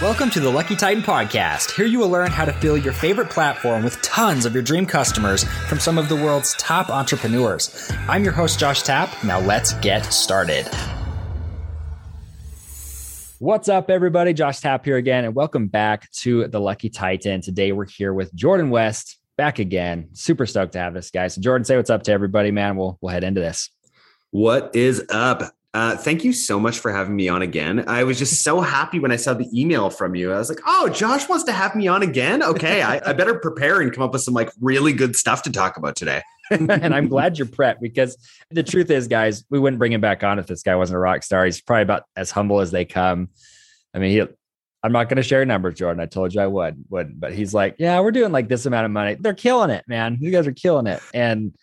Welcome to the Lucky Titan Podcast. Here you will learn how to fill your favorite platform with tons of your dream customers from some of the world's top entrepreneurs. I'm your host, Josh Tapp. Now let's get started. What's up, everybody? Josh Tapp here again, and welcome back to the Lucky Titan. Today we're here with Jordan West back again. Super stoked to have this guy. So, Jordan, say what's up to everybody, man. We'll we'll head into this. What is up? Uh, thank you so much for having me on again. I was just so happy when I saw the email from you. I was like, oh, Josh wants to have me on again. Okay, I, I better prepare and come up with some like really good stuff to talk about today. and I'm glad you're prepped because the truth is, guys, we wouldn't bring him back on if this guy wasn't a rock star. He's probably about as humble as they come. I mean, he, I'm not going to share numbers, Jordan. I told you I would, would, but he's like, yeah, we're doing like this amount of money. They're killing it, man. You guys are killing it. And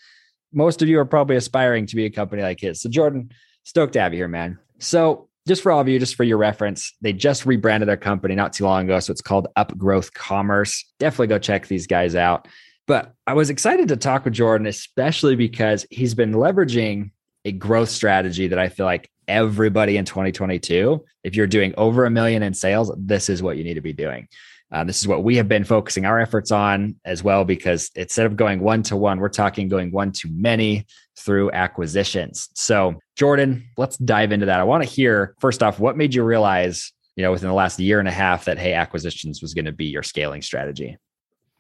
most of you are probably aspiring to be a company like his. So, Jordan, Stoked to have you here, man. So, just for all of you, just for your reference, they just rebranded their company not too long ago. So it's called Upgrowth Commerce. Definitely go check these guys out. But I was excited to talk with Jordan, especially because he's been leveraging a growth strategy that I feel like everybody in 2022, if you're doing over a million in sales, this is what you need to be doing. Uh, this is what we have been focusing our efforts on as well, because instead of going one to one, we're talking going one to many through acquisitions. So, Jordan, let's dive into that. I want to hear first off, what made you realize, you know, within the last year and a half that, hey, acquisitions was going to be your scaling strategy?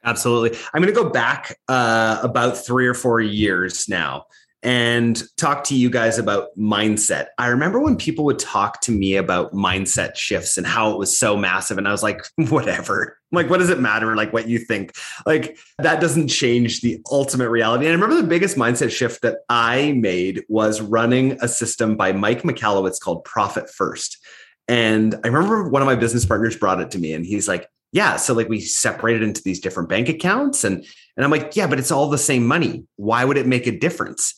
Absolutely. I'm going to go back uh, about three or four years now and talk to you guys about mindset. I remember when people would talk to me about mindset shifts and how it was so massive. And I was like, whatever. Like, what does it matter? Like, what you think? Like, that doesn't change the ultimate reality. And I remember the biggest mindset shift that I made was running a system by Mike Michalowicz called Profit First. And I remember one of my business partners brought it to me and he's like, yeah, so like we separated into these different bank accounts and and I'm like, yeah, but it's all the same money. Why would it make a difference?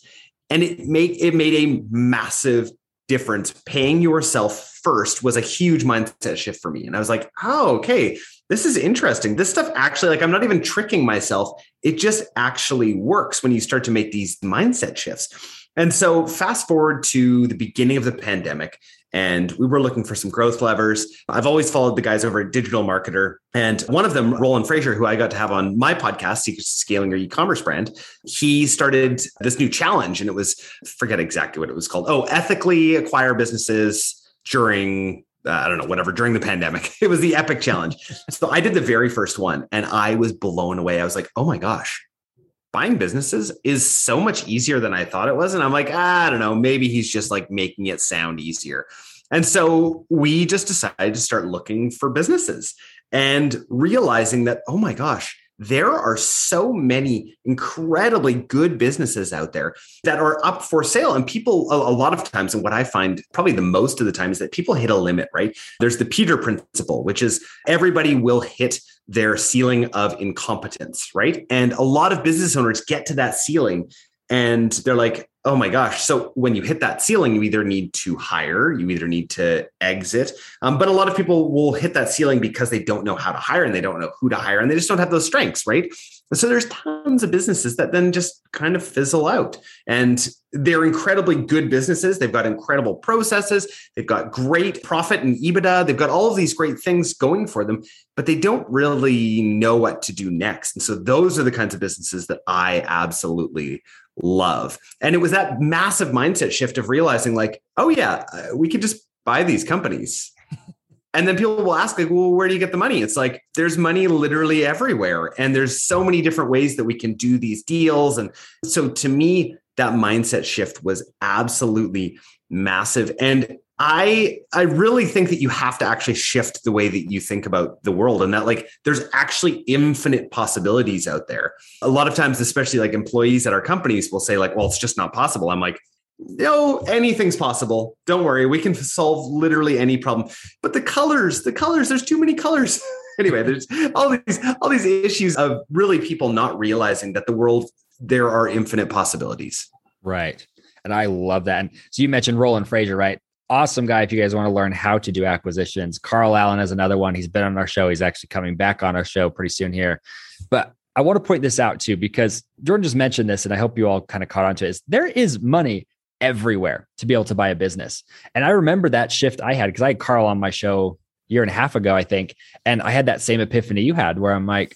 And it made it made a massive difference. Paying yourself first was a huge mindset shift for me, and I was like, oh, okay, this is interesting. This stuff actually, like, I'm not even tricking myself. It just actually works when you start to make these mindset shifts. And so, fast forward to the beginning of the pandemic, and we were looking for some growth levers. I've always followed the guys over at Digital Marketer, and one of them, Roland Frasier, who I got to have on my podcast, Secrets to Scaling Your E-commerce Brand, he started this new challenge, and it was forget exactly what it was called. Oh, ethically acquire businesses during uh, I don't know, whatever, during the pandemic. It was the epic challenge. So I did the very first one and I was blown away. I was like, oh my gosh, buying businesses is so much easier than I thought it was. And I'm like, ah, I don't know, maybe he's just like making it sound easier. And so we just decided to start looking for businesses and realizing that, oh my gosh, there are so many incredibly good businesses out there that are up for sale. And people, a, lot of times, and what I find probably the most of the time is that people hit a limit, right? There's the Peter principle, which is everybody will hit their ceiling of incompetence, right? And a lot of business owners get to that ceiling and they're like, oh my gosh. So when you hit that ceiling, you either need to hire, you either need to exit. Um, but a lot of people will hit that ceiling because they don't know how to hire and they don't know who to hire and they just don't have those strengths, right? So there's tons of businesses that then just kind of fizzle out. And they're incredibly good businesses. They've got incredible processes. They've got great profit and EBITDA. They've got all of these great things going for them, but they don't really know what to do next. And so those are the kinds of businesses that I absolutely love. And it was that massive mindset shift of realizing, like, oh, yeah, uh, we could just buy these companies. and then people will ask, like, well, where do you get the money? It's like there's money literally everywhere. And there's so many different ways that we can do these deals. And so to me, that mindset shift was absolutely massive. And I I really think that you have to actually shift the way that you think about the world and that like there's actually infinite possibilities out there. A lot of times especially like employees at our companies will say like well it's just not possible. I'm like no anything's possible. Don't worry, we can solve literally any problem. But the colors, the colors there's too many colors. anyway, there's all these all these issues of really people not realizing that the world there are infinite possibilities. Right. And I love that. And so you mentioned Roland Frasier, right? Awesome guy if you guys want to learn how to do acquisitions. Carl Allen is another one. He's been on our show. He's actually coming back on our show pretty soon here. But I want to point this out too, because Jordan just mentioned this, and I hope you all kind of caught on to it. Is there is money everywhere to be able to buy a business. And I remember that shift I had because I had Carl on my show year and a half ago, I think. And I had that same epiphany you had where I'm like,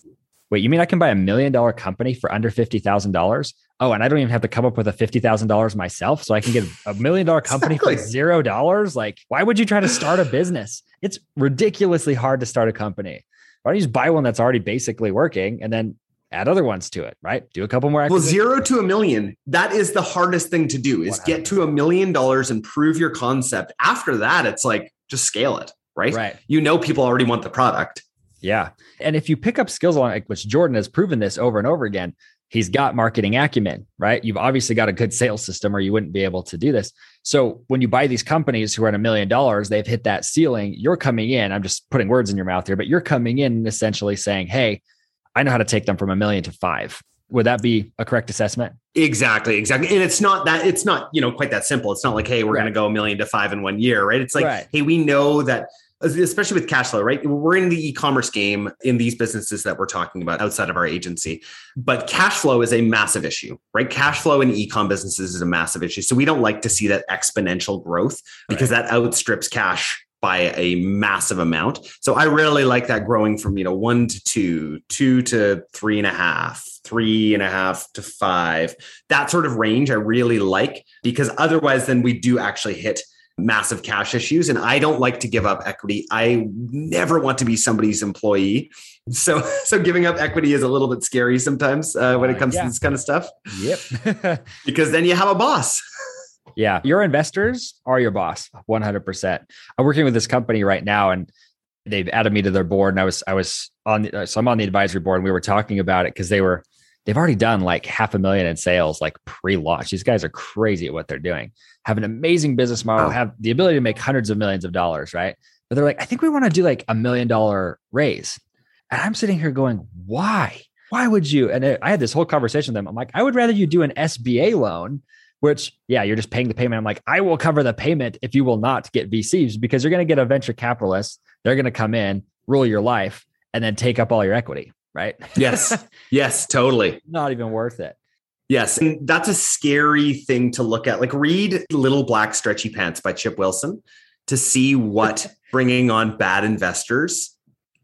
wait, you mean I can buy a million dollar company for under $50,000? Oh, and I don't even have to come up with a $50,000 myself. So I can get a million dollar company exactly. for zero dollars. Like, why would you try to start a business? It's ridiculously hard to start a company. Why don't you just buy one that's already basically working and then add other ones to it, right? Do a couple more. Well, zero to a million. That is the hardest thing to do is 100%. get to a million dollars and prove your concept. After that, it's like just scale it, right? Right. You know, people already want the product. Yeah. And if you pick up skills along, like which Jordan has proven this over and over again, he's got marketing acumen, right? You've obviously got a good sales system or you wouldn't be able to do this. So when you buy these companies who are at a million dollars, they've hit that ceiling. You're coming in, I'm just putting words in your mouth here, but you're coming in essentially saying, Hey, I know how to take them from a million to five. Would that be a correct assessment? Exactly, exactly. And it's not that it's not, you know, quite that simple. It's not like, hey, we're right. going to go a million to five in one year, right? It's like, right. hey, we know that especially with cash flow, right? We're in the e-commerce game in these businesses that we're talking about outside of our agency. But cash flow is a massive issue, right? Cash flow in e-com businesses is a massive issue. So we don't like to see that exponential growth because right. that outstrips cash by a massive amount. So I really like that growing from, you know, one to two, two to three and a half, three and a half to five. That sort of range I really like because otherwise then we do actually hit massive cash issues and I don't like to give up equity. I never want to be somebody's employee. So so giving up equity is a little bit scary sometimes uh, when it comes uh, yeah. to this kind of stuff. Yep. because then you have a boss. Yeah, your investors are your boss, 100%. I'm working with this company right now and they've added me to their board and I was I was on the, so I'm on the advisory board and we were talking about it cuz they were they've already done like half a million in sales like pre-launch. These guys are crazy at what they're doing. Have an amazing business model, have the ability to make hundreds of millions of dollars, right? But they're like, I think we want to do like a million dollar raise. And I'm sitting here going, why? Why would you? And I had this whole conversation with them. I'm like, I would rather you do an SBA loan, which, yeah, you're just paying the payment. I'm like, I will cover the payment if you will not get VCs because you're going to get a venture capitalist. They're going to come in, rule your life, and then take up all your equity right? yes. Yes, totally. Not even worth it. Yes. And that's a scary thing to look at. Like, read Little Black Stretchy Pants by Chip Wilson to see what bringing on bad investors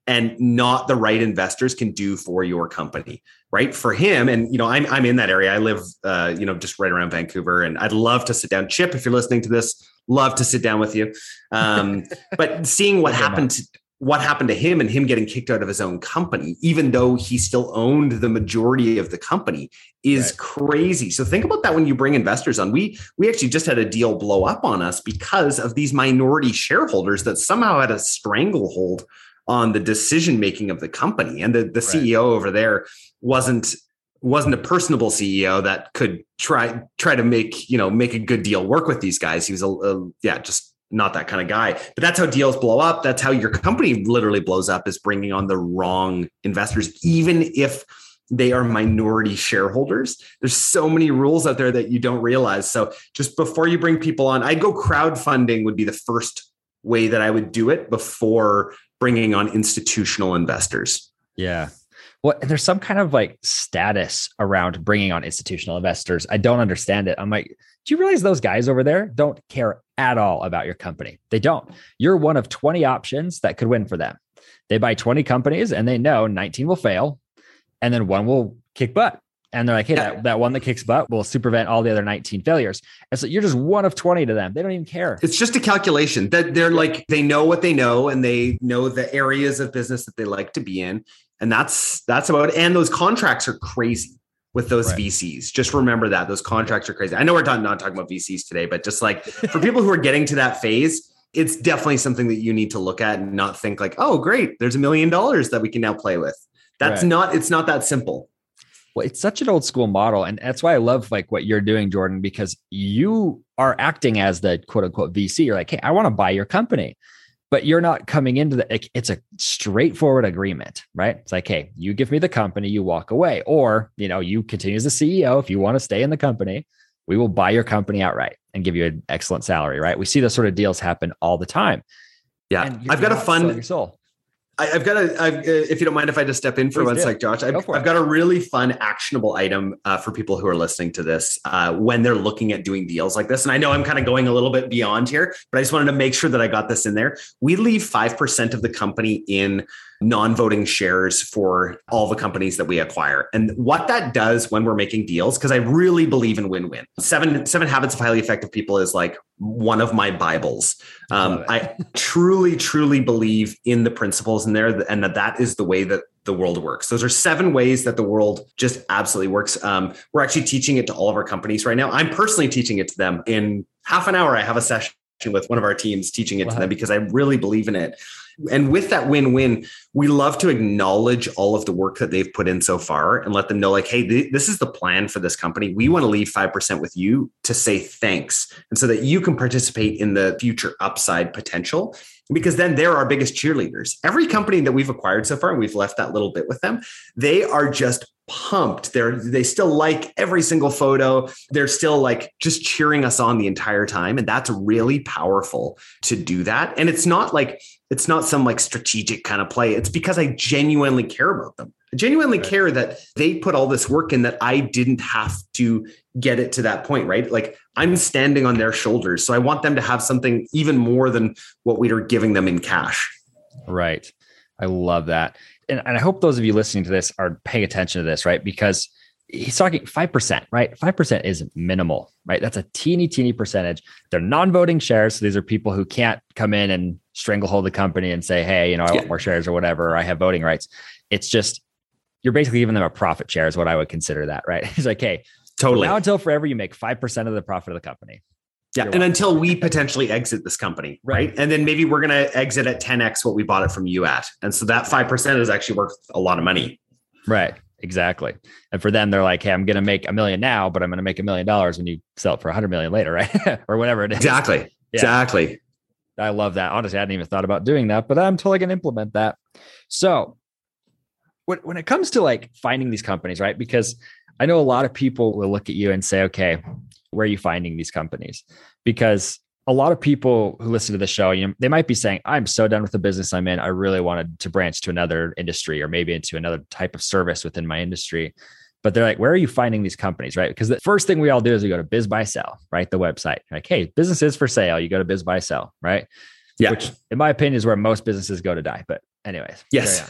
and not the right investors can do for your company right for him and you know i'm, I'm in that area i live uh, you know just right around vancouver and i'd love to sit down chip if you're listening to this love to sit down with you um, but seeing what happened to, what happened to him and him getting kicked out of his own company, even though he still owned the majority of the company, is right. crazy. So think about that when you bring investors on. We we actually just had a deal blow up on us because of these minority shareholders that somehow had a stranglehold on the decision making of the company. And the, the right. CEO over there wasn't wasn't a personable CEO that could try try to make you know make a good deal work with these guys. He was a, a yeah just not that kind of guy. But that's how deals blow up. That's how your company literally blows up is bringing on the wrong investors, even if they are minority shareholders. There's so many rules out there that you don't realize. So just before you bring people on, I'd go crowdfunding would be the first way that I would do it before bringing on institutional investors. Yeah. Well, and there's some kind of like status around bringing on institutional investors. I don't understand it. I'm like, do you realize those guys over there don't care at all about your company? They don't. You're one of 20 options that could win for them. They buy 20 companies and they know 19 will fail and then one will kick butt. And they're like, hey, that, that one that kicks butt will supervent all the other 19 failures. And so you're just one of 20 to them. They don't even care. It's just a calculation that they're like, they know what they know and they know the areas of business that they like to be in. And that's that's about it. And those contracts are crazy with those right. VCs. Just remember that those contracts are crazy. I know we're not, not talking about VCs today, but just like for people who are getting to that phase, it's definitely something that you need to look at and not think like, oh, great, there's a million dollars that we can now play with. That's right. not, it's not that simple. Well, it's such an old school model. And that's why I love like what you're doing, Jordan, because you are acting as the quote unquote VC. You're like, hey, I want to buy your company but you're not coming into the it's a straightforward agreement right? It's like hey you give me the company you walk away. Or you know you continue as a ceo if you want to stay in the company. We will buy your company outright and give you an excellent salary right? We see those sort of deals happen all the time. Yeah i've got a fun soul I, have got a, I've, uh, if you don't mind if I just step in for Please one do. sec, Josh, I've, I've, got a really fun, actionable item uh, for people who are listening to this uh, when they're looking at doing deals like this. And I know I'm kind of going a little bit beyond here, but I just wanted to make sure that I got this in there. We leave 5% of the company in non-voting shares for all the companies that we acquire. And what that does when we're making deals, because I really believe in win-win. Seven Seven Habits of Highly Effective People is like one of my Bibles. Um, I truly, truly believe in the principles in there, and that that is the way that the world works. Those are seven ways that the world just absolutely works. Um, we're actually teaching it to all of our companies right now. I'm personally teaching it to them in half an hour. I have a session with one of our teams teaching it wow. to them because I really believe in it. And with that win win, we love to acknowledge all of the work that they've put in so far and let them know, like, hey, th- this is the plan for this company. We want to leave 5% with you to say thanks. And so that you can participate in the future upside potential because then they're our biggest cheerleaders. Every company that we've acquired so far, and we've left that little bit with them, they are just pumped. They're they still like every single photo. They're still like just cheering us on the entire time. And that's really powerful to do that. And it's not like it's not some like strategic kind of play. It's because I genuinely care about them. Genuinely right. care that they put all this work in that I didn't have to get it to that point, right? Like I'm standing on their shoulders. So I want them to have something even more than what we are giving them in cash. Right. I love that. And, and I hope those of you listening to this are paying attention to this, right? Because he's talking 5%, right? 5% is minimal, right? That's a teeny, teeny percentage. They're non voting shares. So these are people who can't come in and stranglehold the company and say, hey, you know, I want more shares or whatever, or I have voting rights. It's just, you're basically giving them a profit share, is what I would consider that, right? It's like, hey, totally. Now until forever, you make 5% of the profit of the company. Yeah. You're and welcome. until we potentially exit this company, right? right? And then maybe we're going to exit at 10x what we bought it from you at. And so that 5% is actually worth a lot of money. Right. Exactly. And for them, they're like, hey, I'm going to make a million now, but I'm going to make a million dollars when you sell it for a hundred million later, right? or whatever it is. Exactly. Yeah. Exactly. I love that. Honestly, I hadn't even thought about doing that, but I'm totally going to implement that. So when, when it comes to like finding these companies, right? Because I know a lot of people will look at you and say, okay, where are you finding these companies? Because a lot of people who listen to the show, you know, they might be saying, I'm so done with the business I'm in. I really wanted to branch to another industry or maybe into another type of service within my industry. But they're like, where are you finding these companies? Right. Because the first thing we all do is we go to BizBuySell, right? The website. Like, hey, business is for sale. You go to BizBuySell, right? Yeah. Which, in my opinion, is where most businesses go to die. But anyways yes.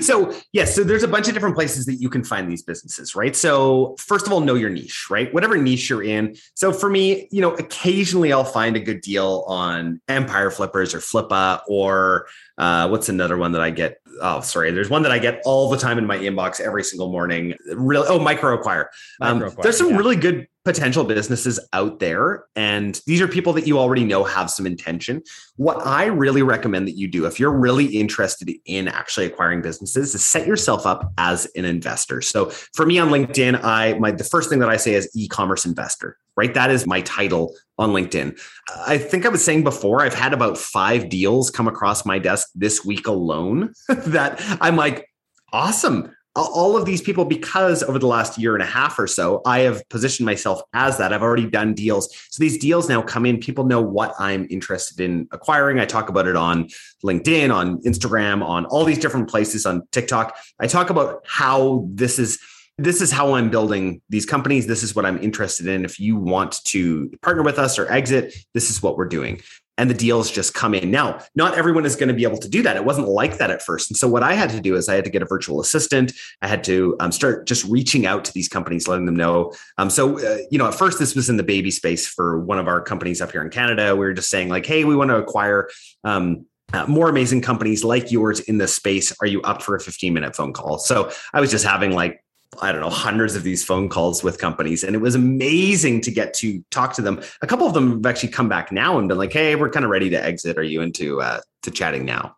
so yes so there's a bunch of different places that you can find these businesses right? So first of all know your niche right? Whatever niche you're in. So for me you know occasionally i'll find a good deal on empire flippers or flippa or uh, what's another one that i get oh sorry there's one that i get all the time in my inbox every single morning really oh microacquire um, micro acquire there's some yeah. really good potential businesses out there. And these are people that you already know have some intention. What I really recommend that you do, if you're really interested in actually acquiring businesses, is set yourself up as an investor. So for me on LinkedIn, I my the first thing that I say is e-commerce investor, right? That is my title on LinkedIn. I think I was saying before, I've had about five deals come across my desk this week alone that I'm like, awesome. All of these people because over the last year and a half or so i have positioned myself as that. I've already done deals. So these deals now come in. People know what i'm interested in acquiring. I talk about it on linkedin on instagram on all these different places on tiktok. I talk about how this is this is how I'm building these companies. This is what I'm interested in. If you want to partner with us or exit, this is what we're doing and the deals just come in. Now, not everyone is going to be able to do that. It wasn't like that at first. And so, what I had to do is I had to get a virtual assistant. I had to um, start just reaching out to these companies, letting them know. Um, so, uh, you know, at first, this was in the baby space for one of our companies up here in Canada. We were just saying, like, hey, we want to acquire. Um, uh, more amazing companies like yours in this space. Are you up for a 15 minute phone call? So I was just having like I don't know, hundreds of these phone calls with companies. And it was amazing to get to talk to them. A couple of them have actually come back now and been like, hey, we're kind of ready to exit. Are you into uh, to chatting now?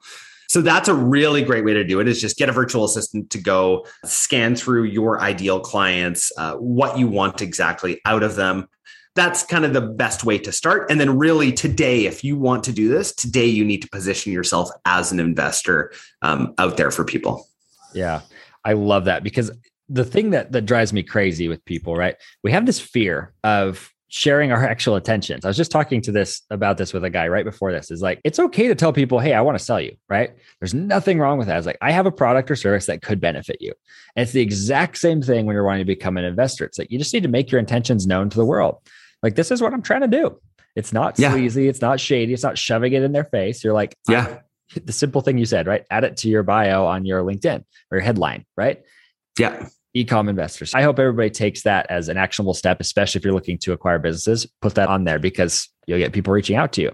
So that's a really great way to do it is just get a virtual assistant to go scan through your ideal clients, uh, what you want exactly out of them. That's kind of the best way to start. And then, really, today, if you want to do this, today you need to position yourself as an investor um, out there for people. Yeah, I love that because the thing that that drives me crazy with people, right? We have this fear of sharing our actual intentions. I was just talking to this about this with a guy right before this. Is like it's okay to tell people, "Hey, I want to sell you." Right? There's nothing wrong with that. It's like I have a product or service that could benefit you, and it's the exact same thing when you're wanting to become an investor. It's like you just need to make your intentions known to the world. Like this is what I'm trying to do. It's not yeah. sleazy. It's not shady. It's not shoving it in their face. You're like, yeah, the simple thing you said, right? Add it to your bio on your LinkedIn or your headline, right? Yeah ecom investors. I hope everybody takes that as an actionable step, especially if you're looking to acquire businesses. Put that on there because you'll get people reaching out to you.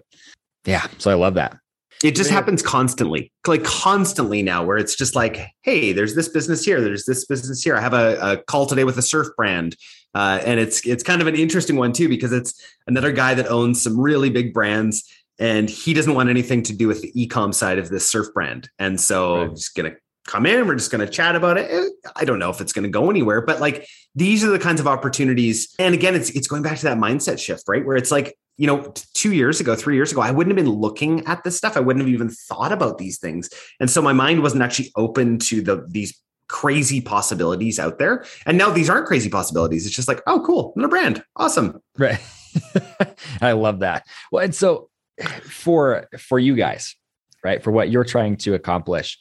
Yeah. So I love that. It just happens constantly, like constantly now, where it's just like, hey, there's this business here, there's this business here. I have a, a call today with a surf brand, uh, and it's it's kind of an interesting one too because it's another guy that owns some really big brands, and he doesn't want anything to do with the ecom side of this surf brand, and so right. I'm just gonna come in we're just going to chat about it. Eh, i don't know if it's going to go anywhere but like these are the kinds of opportunities. And again it's it's going back to that mindset shift right? Where it's like you know 2 years ago 3 years ago i wouldn't have been looking at this stuff. I wouldn't have even thought about these things. And so my mind wasn't actually open to the these crazy possibilities out there. And now these aren't crazy possibilities. It's just like oh cool another brand. Awesome. Right. I love that. Well and so for for you guys right? For what you're trying to accomplish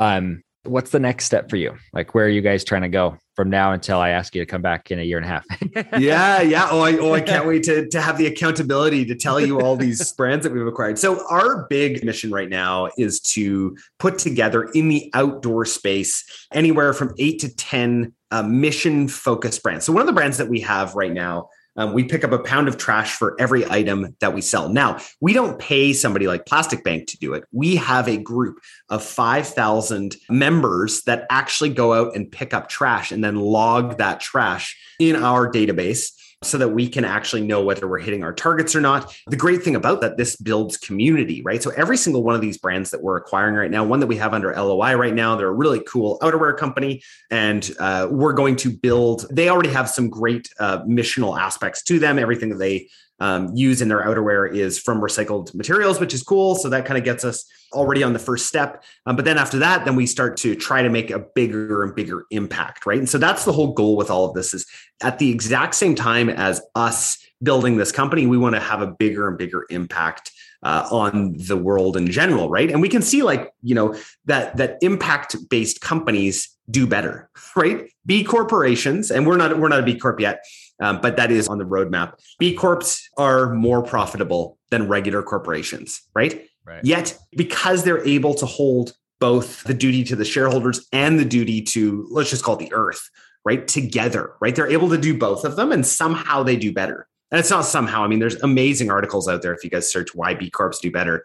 um, what's the next step for you? Like, where are you guys trying to go from now until I ask you to come back in a year and a half? yeah, yeah. Oh, I, oh, I can't wait to, to have the accountability to tell you all these brands that we've acquired. So, our big mission right now is to put together in the outdoor space anywhere from eight to 10 uh, mission focused brands. So, one of the brands that we have right now um, we pick up a pound of trash for every item that we sell. Now, we don't pay somebody like Plastic Bank to do it. We have a group of 5,000 members that actually go out and pick up trash and then log that trash in our database so that we can actually know whether we're hitting our targets or not. The great thing about that, this builds community, right? So every single one of these brands that we're acquiring right now, one that we have under LOI right now, they're a really cool outerwear company, and uh, we're going to build. They already have some great uh, missional aspects to them. Everything that they um, use in their outerwear is from recycled materials, which is cool. So that kind of gets us already on the first step. Um, but then after that, then we start to try to make a bigger and bigger impact, right? And so that's the whole goal with all of this is at the exact same time as us building this company, we want to have a bigger and bigger impact uh, on the world in general, right? And we can see like you know that that impact based companies do better, right? B corporations, and we're not we're not a B corp yet, um, but that is on the roadmap. B corps are more profitable than regular corporations, right? right? Yet because they're able to hold both the duty to the shareholders and the duty to let's just call it the earth, right? Together, right? They're able to do both of them, and somehow they do better. And it's not somehow. I mean, there's amazing articles out there if you guys search why B Corps do better.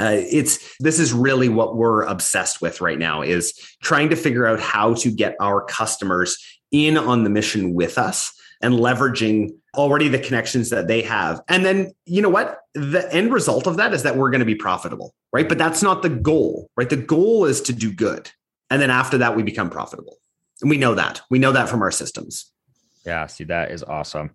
Uh, it's this is really what we're obsessed with right now is trying to figure out how to get our customers in on the mission with us and leveraging already the connections that they have. And then, you know what? The end result of that is that we're going to be profitable, right? But that's not the goal, right? The goal is to do good. And then after that, we become profitable. And we know that. We know that from our systems. Yeah, see, that is awesome.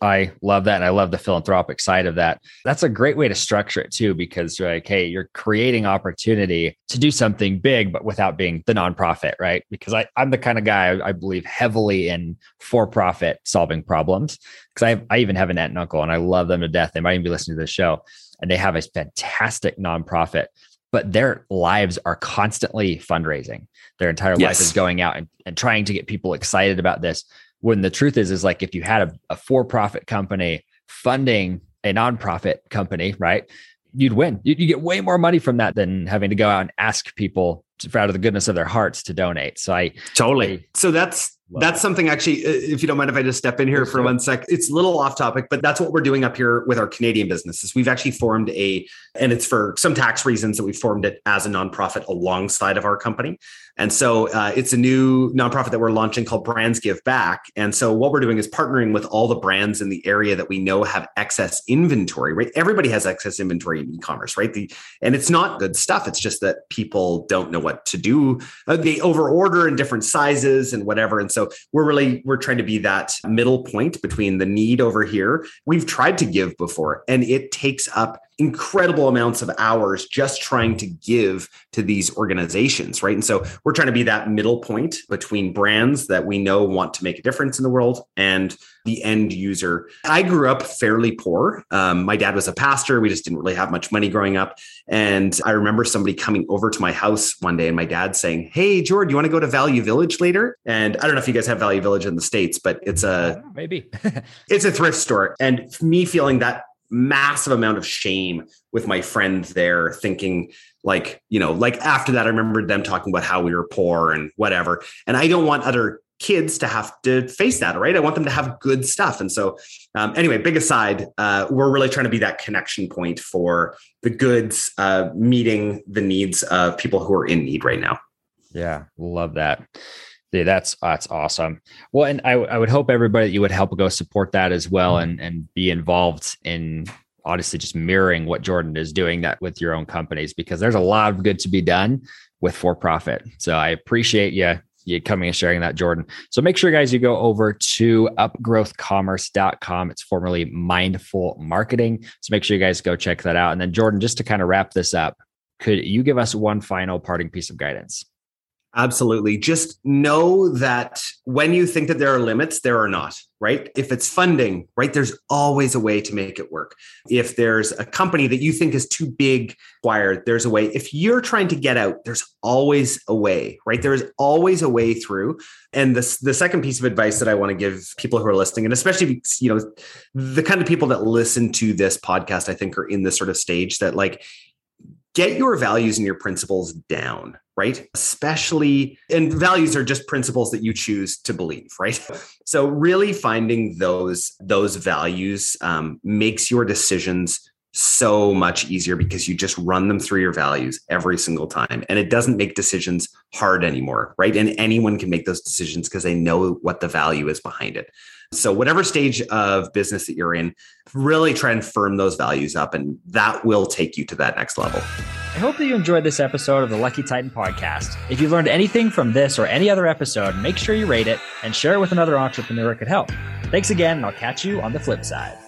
I love that. And I love the philanthropic side of that. That's a great way to structure it too, because you're like, hey, you're creating opportunity to do something big, but without being the nonprofit, right? Because I, I'm the kind of guy I, I believe heavily in for profit solving problems. Because I, I even have an aunt and uncle and I love them to death. They might even be listening to this show and they have a fantastic nonprofit but their lives are constantly fundraising. Their entire yes. life is going out and, and trying to get people excited about this when the truth is is like if you had a, a for-profit company funding a nonprofit company right you'd win. You, you get way more money from that than having to go out and ask people to, out of the goodness of their hearts to donate. So i totally. I, so that's that's something actually, if you don't mind if I just step in here for one sec, it's a little off topic, but that's what we're doing up here with our Canadian businesses. We've actually formed a, and it's for some tax reasons that we formed it as a nonprofit alongside of our company. And so uh, it's a new nonprofit that we're launching called Brands Give Back. And so what we're doing is partnering with all the brands in the area that we know have excess inventory, right? Everybody has excess inventory in e-commerce, right? The, and it's not good stuff. It's just that people don't know what to do. Uh, they overorder in different sizes and whatever. And so so we're really we're trying to be that middle point between the need over here. We've tried to give before and it takes up incredible amounts of hours just trying to give to these organizations, right? And so we're trying to be that middle point between brands that we know want to make a difference in the world and the end user. I grew up fairly poor. Um, my dad was a pastor. We just didn't really have much money growing up. And I remember somebody coming over to my house one day and my dad saying, Hey, Jordan, you want to go to Value Village later? And I don't know if you guys have Value Village in the States, but it's a maybe it's a thrift store. And me feeling that massive amount of shame with my friend there thinking like you know like after that i remember them talking about how we were poor and whatever and i don't want other kids to have to face that, right? I want them to have good stuff. And so, um, anyway, big aside, uh, we're really trying to be that connection point for the goods uh, meeting the needs of people who are in need right now. Yeah, love that. Yeah, that's that's awesome. Well, and I, I would hope everybody that you would help go support that as well mm-hmm. and and be involved in honestly just mirroring what Jordan is doing that with your own companies because there's a lot of good to be done with for profit. So I appreciate you you coming and sharing that, Jordan. So make sure, guys, you go over to upgrowthcommerce.com. It's formerly Mindful Marketing. So make sure you guys go check that out. And then, Jordan, just to kind of wrap this up, could you give us one final parting piece of guidance? Absolutely. Just know that when you think that there are limits, there are not, right? If it's funding, right, there's always a way to make it work. If there's a company that you think is too big, wired, there's a way. If you're trying to get out, there's always a way, right? There is always a way through. And the, the second piece of advice that I want to give people who are listening, and especially, you know, the kind of people that listen to this podcast, I think are in this sort of stage that like, get your values and your principles down right? Especially, and values are just principles that you choose to believe, right? So really finding those those values um, makes your decisions so much easier because you just run them through your values every single time and it doesn't make decisions hard anymore right and anyone can make those decisions because they know what the value is behind it so whatever stage of business that you're in really try and firm those values up and that will take you to that next level I hope that you enjoyed this episode of the Lucky Titan podcast. If you learned anything from this or any other episode, make sure you rate it and share it with another entrepreneur it could help. Thanks again, and I'll catch you on the flip side.